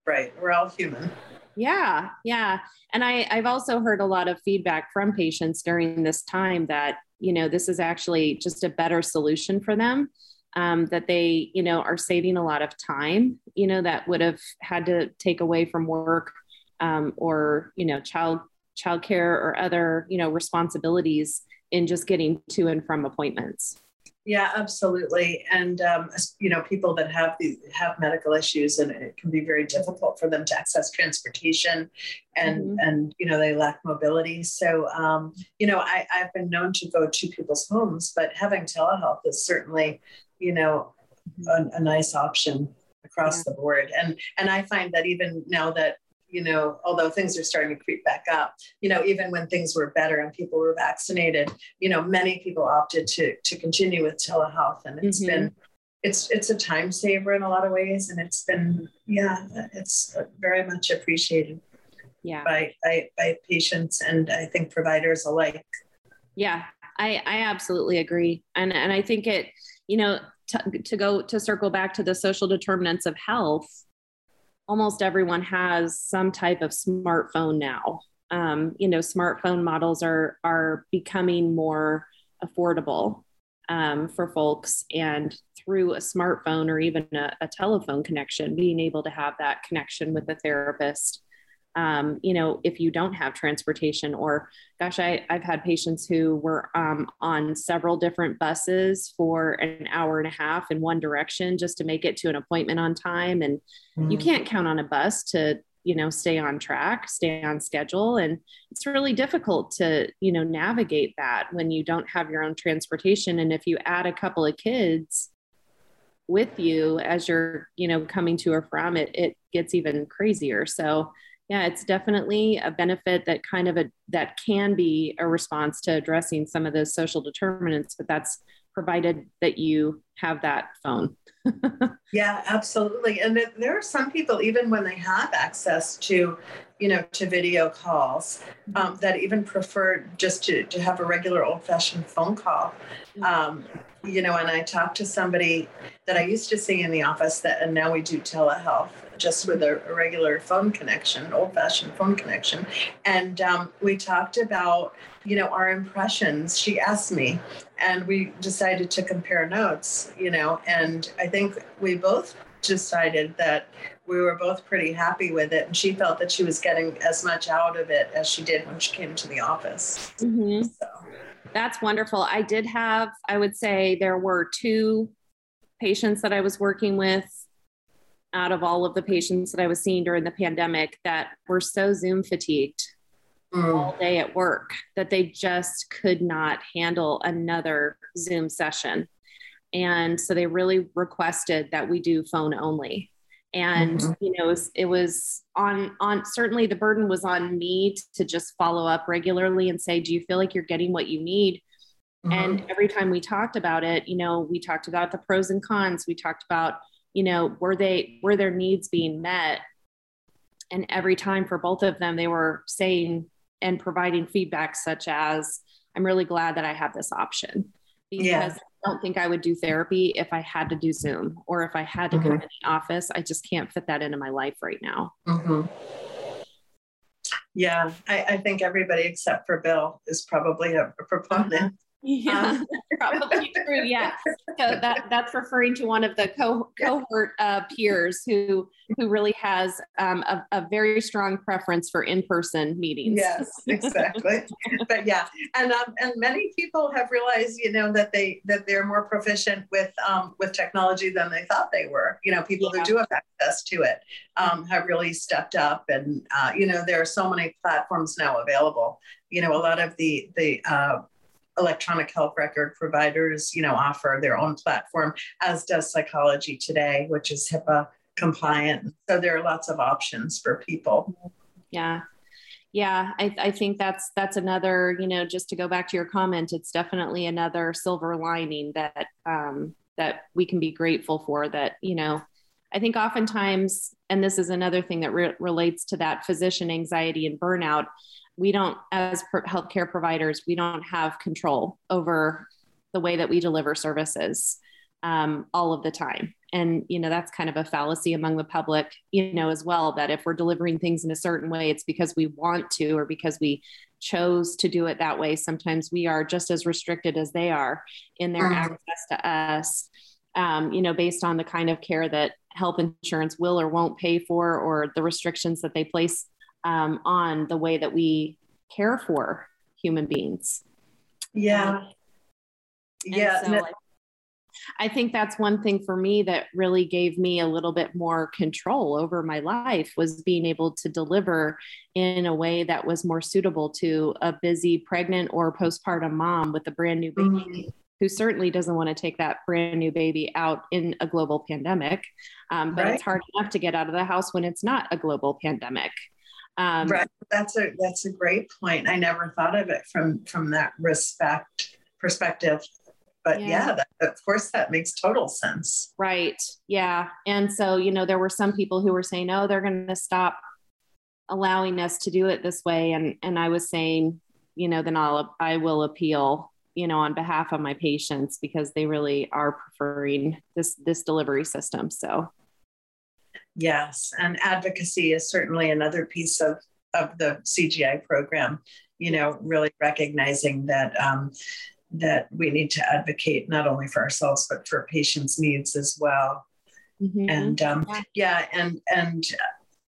Right. We're all human. Yeah, yeah. And I, I've also heard a lot of feedback from patients during this time that, you know, this is actually just a better solution for them. Um, that they, you know, are saving a lot of time, you know, that would have had to take away from work um, or you know child childcare or other you know responsibilities in just getting to and from appointments. Yeah absolutely. And um, you know people that have the have medical issues and it can be very difficult for them to access transportation and mm-hmm. and you know they lack mobility. So um, you know I, i've been known to go to people's homes but having telehealth is certainly you know a, a nice option across yeah. the board. And and i find that even now that you know, although things are starting to creep back up, you know, even when things were better and people were vaccinated, you know, many people opted to to continue with telehealth, and it's mm-hmm. been it's it's a time saver in a lot of ways, and it's been yeah, it's very much appreciated. Yeah. By, by, by patients and I think providers alike. Yeah, I, I absolutely agree. And, and I think it, you know, to, to go to circle back to the social determinants of health, almost everyone has some type of smartphone now. Um, you know, smartphone models are are becoming more affordable um, for folks, and through a smartphone or even a, a telephone connection, being able to have that connection with a therapist um, you know, if you don't have transportation, or gosh, I, I've had patients who were um, on several different buses for an hour and a half in one direction just to make it to an appointment on time. And mm-hmm. you can't count on a bus to, you know, stay on track, stay on schedule. And it's really difficult to, you know, navigate that when you don't have your own transportation. And if you add a couple of kids, with you as you're you know coming to or from it it gets even crazier so yeah it's definitely a benefit that kind of a that can be a response to addressing some of those social determinants but that's provided that you have that phone. Yeah absolutely. And there are some people even when they have access to you know, to video calls, um, that even prefer just to, to have a regular old fashioned phone call. Um, you know, and I talked to somebody that I used to see in the office that, and now we do telehealth just with a, a regular phone connection, an old fashioned phone connection. And um, we talked about, you know, our impressions. She asked me, and we decided to compare notes, you know, and I think we both decided that we were both pretty happy with it. And she felt that she was getting as much out of it as she did when she came to the office. Mm-hmm. So. That's wonderful. I did have, I would say there were two patients that I was working with out of all of the patients that I was seeing during the pandemic that were so Zoom fatigued mm. all day at work that they just could not handle another Zoom session. And so they really requested that we do phone only. And mm-hmm. you know, it was, it was on on certainly the burden was on me to just follow up regularly and say, do you feel like you're getting what you need? Mm-hmm. And every time we talked about it, you know, we talked about the pros and cons. We talked about you know were they were their needs being met and every time for both of them they were saying and providing feedback such as i'm really glad that i have this option because yeah. i don't think i would do therapy if i had to do zoom or if i had to mm-hmm. come in the office i just can't fit that into my life right now mm-hmm. yeah I, I, think everybody except for bill is probably a, a proponent yeah, um, probably true. Yeah, so that that's referring to one of the co- cohort uh, peers who who really has um, a, a, very strong preference for in person meetings. Yes, exactly. but yeah, and um, and many people have realized, you know, that they that they're more proficient with um, with technology than they thought they were. You know, people yeah. who do have access to it um, have really stepped up, and uh, you know, there are so many platforms now available. You know, a lot of the the uh, electronic health record providers, you know, offer their own platform, as does Psychology Today, which is HIPAA compliant. So there are lots of options for people. Yeah. Yeah, I, I think that's that's another, you know, just to go back to your comment, it's definitely another silver lining that um, that we can be grateful for. That you know, I think oftentimes, and this is another thing that re- relates to that physician anxiety and burnout we don't, as healthcare providers, we don't have control over the way that we deliver services um, all of the time. And, you know, that's kind of a fallacy among the public, you know, as well, that if we're delivering things in a certain way, it's because we want to or because we chose to do it that way. Sometimes we are just as restricted as they are in their mm-hmm. access to us, um, you know, based on the kind of care that health insurance will or won't pay for or the restrictions that they place um, on the way that we care for human beings. Yeah. Um, yeah. So I think that's one thing for me that really gave me a little bit more control over my life was being able to deliver in a way that was more suitable to a busy pregnant or postpartum mom with a brand new baby. Mm-hmm who certainly doesn't want to take that brand new baby out in a global pandemic. Um, but right. it's hard enough to get out of the house when it's not a global pandemic. Um, right. That's a that's a great point. I never thought of it from from that respect perspective. But yeah, yeah that, of course, that makes total sense. Right. Yeah. And so, you know, there were some people who were saying, "Oh, they're going to stop allowing us to do it this way," and and I was saying, you know, then I'll I will appeal you know on behalf of my patients because they really are preferring this this delivery system so Yes, and advocacy is certainly another piece of, of the CGI program. You know, really recognizing that um, that we need to advocate not only for ourselves but for patients' needs as well. Mm-hmm. And um, yeah. yeah, and and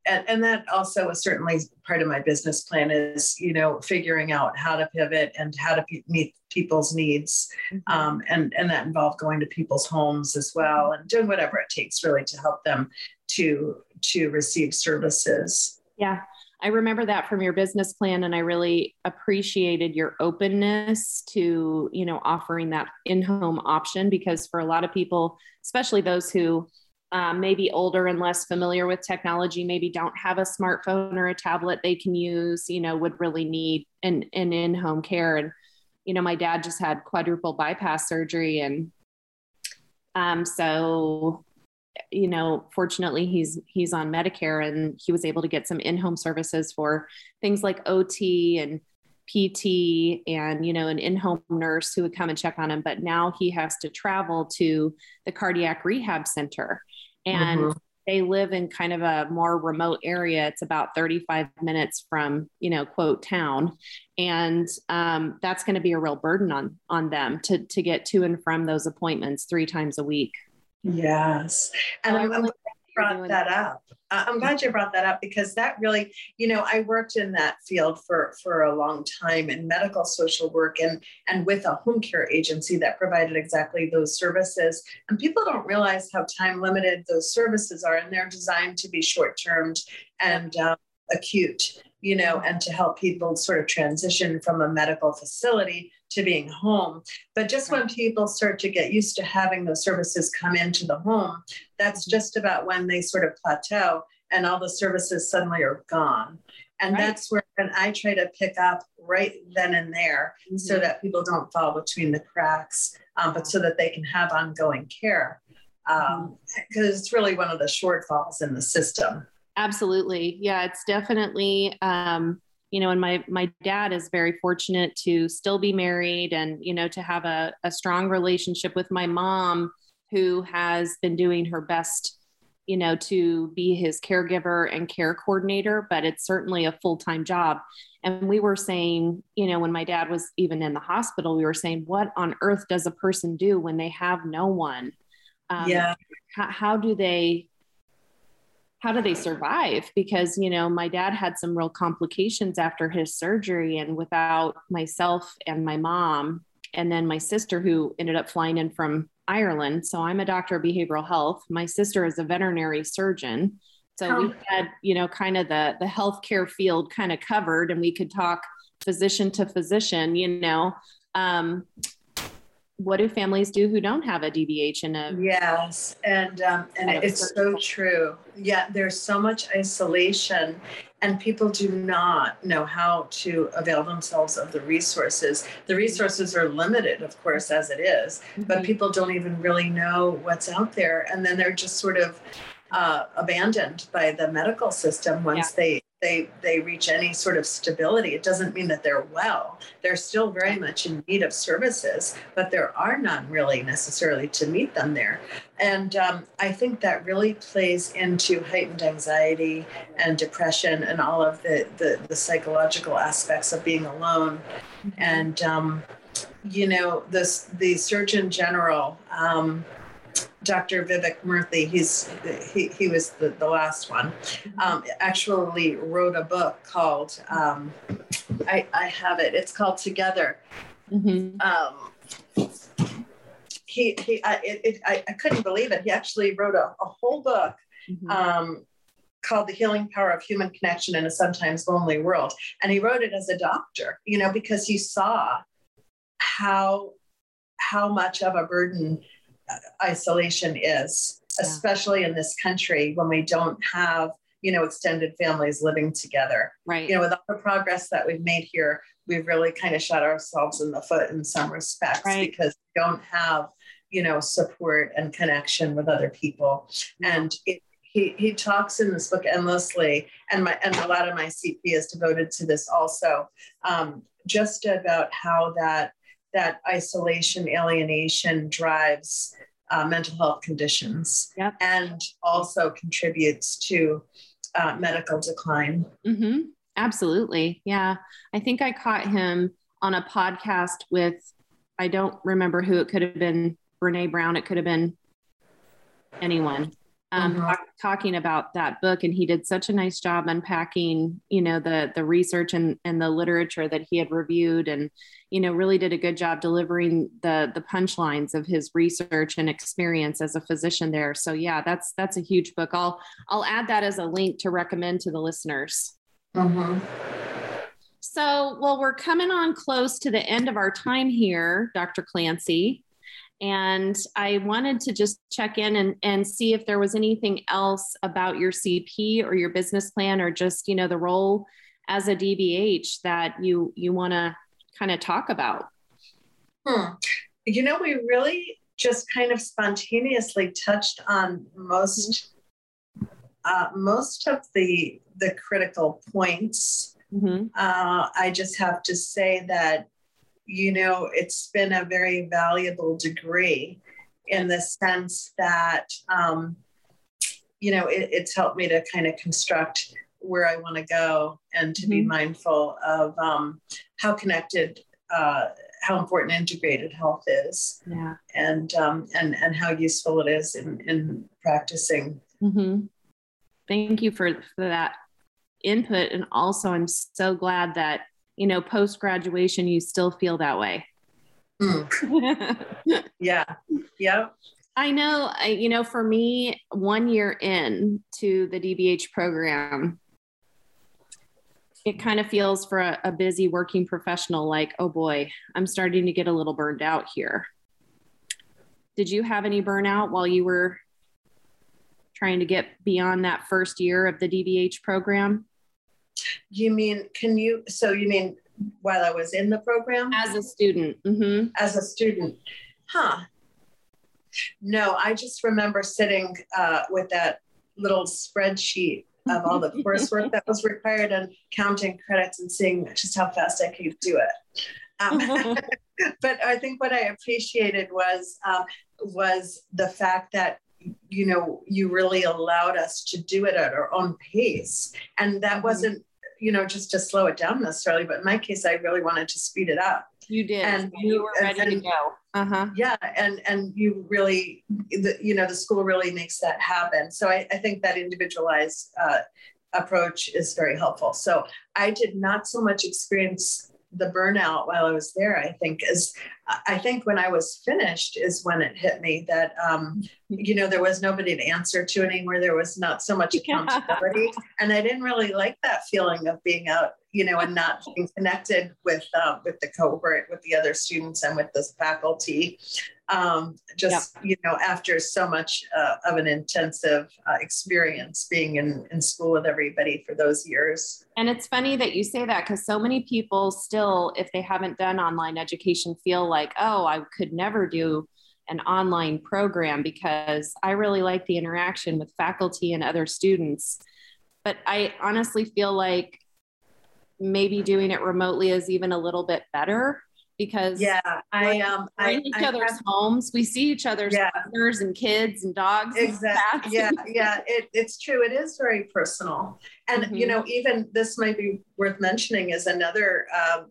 and, and that also is certainly part of my business plan is you know figuring out how to pivot and how to meet people's needs mm-hmm. um, and and that involved going to people's homes as well and doing whatever it takes really to help them to to receive services yeah I remember that from your business plan and I really appreciated your openness to, you know, offering that in-home option because for a lot of people, especially those who um, maybe older and less familiar with technology, maybe don't have a smartphone or a tablet they can use, you know, would really need an, an in home care. And, you know, my dad just had quadruple bypass surgery. And um, so you know, fortunately he's he's on Medicare and he was able to get some in-home services for things like OT and PT and you know an in-home nurse who would come and check on him. But now he has to travel to the cardiac rehab center. And mm-hmm. they live in kind of a more remote area. It's about 35 minutes from you know quote town. And um, that's going to be a real burden on on them to to get to and from those appointments three times a week yes and I'm, I'm brought that up. Uh, I'm glad you brought that up because that really, you know, I worked in that field for for a long time in medical social work and and with a home care agency that provided exactly those services. And people don't realize how time limited those services are, and they're designed to be short termed and um, acute you know, and to help people sort of transition from a medical facility to being home. But just when people start to get used to having those services come into the home, that's mm-hmm. just about when they sort of plateau and all the services suddenly are gone. And right. that's where and I try to pick up right then and there mm-hmm. so that people don't fall between the cracks, um, but so that they can have ongoing care. Because um, mm-hmm. it's really one of the shortfalls in the system. Absolutely. Yeah, it's definitely um, you know, and my my dad is very fortunate to still be married and, you know, to have a, a strong relationship with my mom who has been doing her best, you know, to be his caregiver and care coordinator, but it's certainly a full-time job. And we were saying, you know, when my dad was even in the hospital, we were saying, what on earth does a person do when they have no one? Um, yeah. How, how do they how do they survive? Because you know my dad had some real complications after his surgery and without myself and my mom and then my sister who ended up flying in from Ireland. So I'm a doctor of behavioral health. My sister is a veterinary surgeon. So oh. we had you know kind of the the healthcare field kind of covered and we could talk physician to physician you know. Um, what do families do who don't have a DBH and a yes and um, and it's so true yeah there's so much isolation and people do not know how to avail themselves of the resources the resources are limited of course as it is, mm-hmm. but people don't even really know what's out there and then they're just sort of uh, abandoned by the medical system once yeah. they they they reach any sort of stability it doesn't mean that they're well. They're still very much in need of services but there are none really necessarily to meet them there. And um, i think that really plays into heightened anxiety and depression and all of the the, the psychological aspects of being alone. And um, you know this the surgeon general um, Dr. Vivek Murthy, he's he, he was the, the last one, um, actually wrote a book called um, I, I have it. It's called Together. Mm-hmm. Um, he he I, it, it, I, I couldn't believe it. He actually wrote a, a whole book. Mm-hmm. Um, called The Healing Power of Human Connection in a Sometimes Lonely World. And he wrote it as a doctor, you know, because he saw how how much of a burden isolation is, especially in this country when we don't have you know extended families living together. Right. You know with all the progress that we've made here we've really kind of shot ourselves in the foot in some respects right. because we don't have you know support and connection with other people. And it, he, he talks in this book endlessly and my and a lot of my cp is devoted to this also um, just about how that that isolation alienation drives uh, mental health conditions yep. and also contributes to uh, medical decline. Mm-hmm. Absolutely. Yeah. I think I caught him on a podcast with, I don't remember who it could have been, Brene Brown. It could have been anyone um, mm-hmm. talk, talking about that book and he did such a nice job unpacking you know the the research and and the literature that he had reviewed and you know really did a good job delivering the the punchlines of his research and experience as a physician there so yeah that's that's a huge book i'll i'll add that as a link to recommend to the listeners mm-hmm. so well we're coming on close to the end of our time here dr clancy and I wanted to just check in and, and see if there was anything else about your CP or your business plan or just, you know, the role as a DBH that you you want to kind of talk about. Hmm. You know, we really just kind of spontaneously touched on most uh, most of the the critical points. Mm-hmm. Uh, I just have to say that you know it's been a very valuable degree in the sense that um, you know it, it's helped me to kind of construct where I want to go and to mm-hmm. be mindful of um, how connected uh, how important integrated health is yeah. and um, and and how useful it is in in practicing mm-hmm. thank you for, for that input and also i'm so glad that you know post graduation you still feel that way mm. yeah yeah i know I, you know for me one year in to the dbh program it kind of feels for a, a, busy working professional like, oh boy, I'm starting to get a little burned out here. Did you have any burnout while you were trying to get beyond that first year of the DBH program? You mean, can you, so you mean while I was in the program? As a student. Mm-hmm. As a student. Huh. No, I just remember sitting uh, with that little spreadsheet of all the coursework that was required and counting credits and seeing just how fast I could do it. Um, but I think what I appreciated was um, was the fact that you know you really allowed us to do it at our own pace, and that mm-hmm. wasn't you know just to slow it down necessarily, but in my case, I really wanted to speed it up. You did, and you were ready and, to go. Uh-huh. Yeah, and and you really, the, you know, the school really makes that happen. So I, I think that individualized uh, approach is very helpful. So I did not so much experience the burnout while I was there, I think is, I think when I was finished is when it hit me that, um, you know, there was nobody to answer to anymore. There was not so much accountability. and I didn't really like that feeling of being out, you know, and not being connected with, uh, with the cohort, with the other students and with the faculty um, just you know after so much uh, of an intensive uh, experience being in, in school with everybody for those years and it's funny that you say that because so many people still if they haven't done online education feel like oh i could never do an online program because i really like the interaction with faculty and other students but i honestly feel like maybe doing it remotely is even a little bit better because yeah, I um we're in each I other's have, homes. We see each other's yeah. partners and kids and dogs. Exactly. yeah, yeah. It, it's true. It is very personal, and mm-hmm. you know, even this might be worth mentioning is another. Um,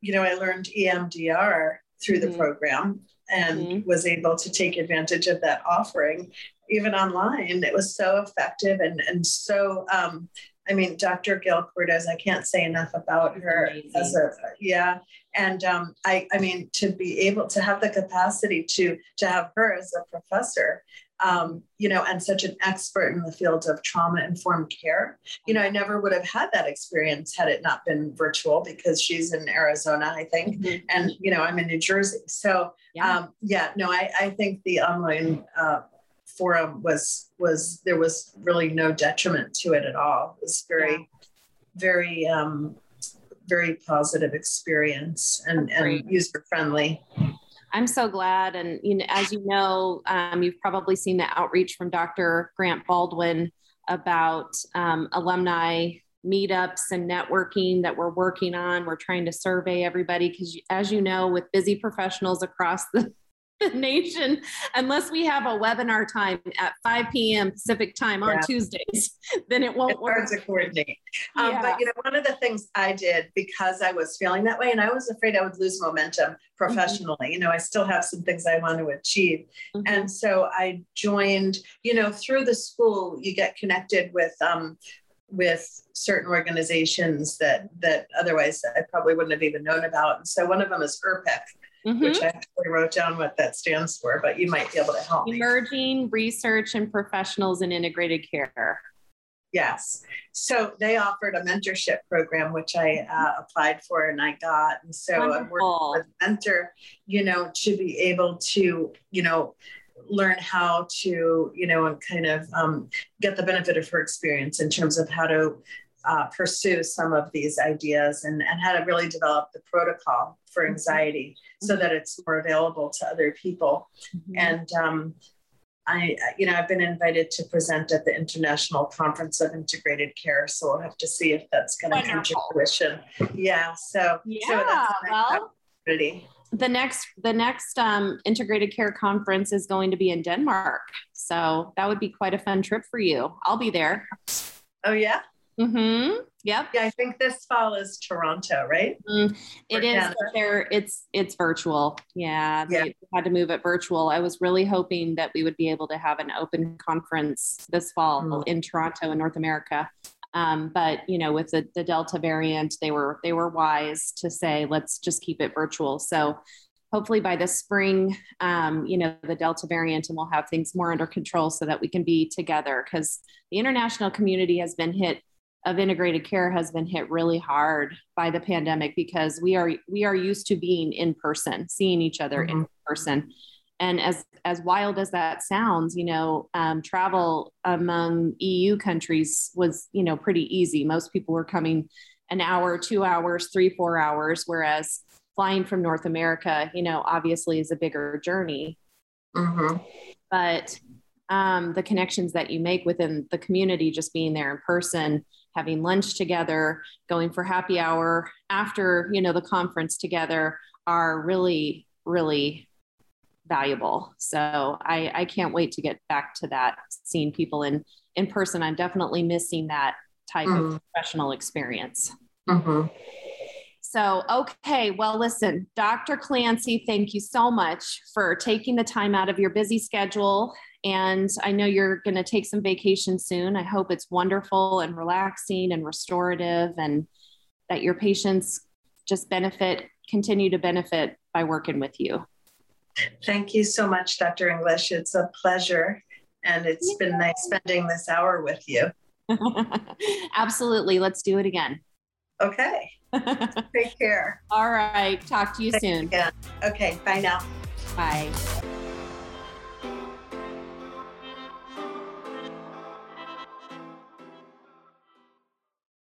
you know, I learned EMDR through mm-hmm. the program and mm-hmm. was able to take advantage of that offering even online. It was so effective and and so um, I mean, Dr. Gail Cortez, I can't say enough about her Amazing. as a yeah. And um, I, I mean, to be able to have the capacity to to have her as a professor, um, you know, and such an expert in the field of trauma informed care. You know, I never would have had that experience had it not been virtual because she's in Arizona, I think, mm-hmm. and you know, I'm in New Jersey. So yeah, um, yeah no, I, I think the online uh, forum was was there was really no detriment to it at all. It was very, yeah. very, um, very positive experience and, and user friendly. I'm so glad. And you know, as you know, um, you've probably seen the outreach from Dr. Grant Baldwin about um, alumni meetups and networking that we're working on. We're trying to survey everybody because, as you know, with busy professionals across the the nation unless we have a webinar time at 5 p.m. Pacific time on Tuesdays, then it won't it's work. hard to coordinate. Um, yeah. But you know, one of the things I did because I was feeling that way, and I was afraid I would lose momentum mm-hmm. professionally. Mm-hmm. You know, I still have some things I want to achieve, mm-hmm. and so I joined. You know, through the school, you get connected with. Um, with certain organizations that that otherwise I probably wouldn't have even known about. And so one of them is ERPIC, mm-hmm. which I actually wrote down what that stands for, but you might be able to help me. Emerging Research and Professionals in Integrated Care. Yes. So they offered a mentorship program, which I uh, applied for and I got. And so Wonderful. I'm working with a mentor, you know, to be able to, you know, learn how to, you know, and kind of um, get the benefit of her experience in terms of how to uh, pursue some of these ideas and, and how to really develop the protocol for mm-hmm. anxiety so that it's more available to other people. Mm-hmm. And um, I, you know, I've been invited to present at the International Conference of Integrated Care, so we'll have to see if that's going to come to fruition. Yeah. So yeah. So that's well, the next the next um, integrated care conference is going to be in Denmark, so that would be quite a fun trip for you. I'll be there. Oh yeah. Mm-hmm. Yep. Yeah, I think this fall is Toronto, right? Mm, it is. There, it's it's virtual. Yeah, yeah. They had to move it virtual. I was really hoping that we would be able to have an open conference this fall mm. in Toronto in North America. Um, but you know, with the, the Delta variant, they were they were wise to say let's just keep it virtual. So hopefully by the spring, um, you know, the Delta variant, and we'll have things more under control so that we can be together because the international community has been hit of integrated care has been hit really hard by the pandemic because we are we are used to being in person seeing each other mm-hmm. in person and as as wild as that sounds you know um, travel among eu countries was you know pretty easy most people were coming an hour two hours three four hours whereas flying from north america you know obviously is a bigger journey mm-hmm. but um, the connections that you make within the community just being there in person having lunch together, going for happy hour after, you know, the conference together are really, really valuable. So I, I can't wait to get back to that, seeing people in, in person. I'm definitely missing that type mm-hmm. of professional experience. Mm-hmm. So, okay, well, listen, Dr. Clancy, thank you so much for taking the time out of your busy schedule and I know you're going to take some vacation soon. I hope it's wonderful and relaxing and restorative, and that your patients just benefit, continue to benefit by working with you. Thank you so much, Dr. English. It's a pleasure. And it's yeah. been nice spending this hour with you. Absolutely. Let's do it again. Okay. Take care. All right. Talk to you Thanks soon. Again. Okay. Bye now. Bye.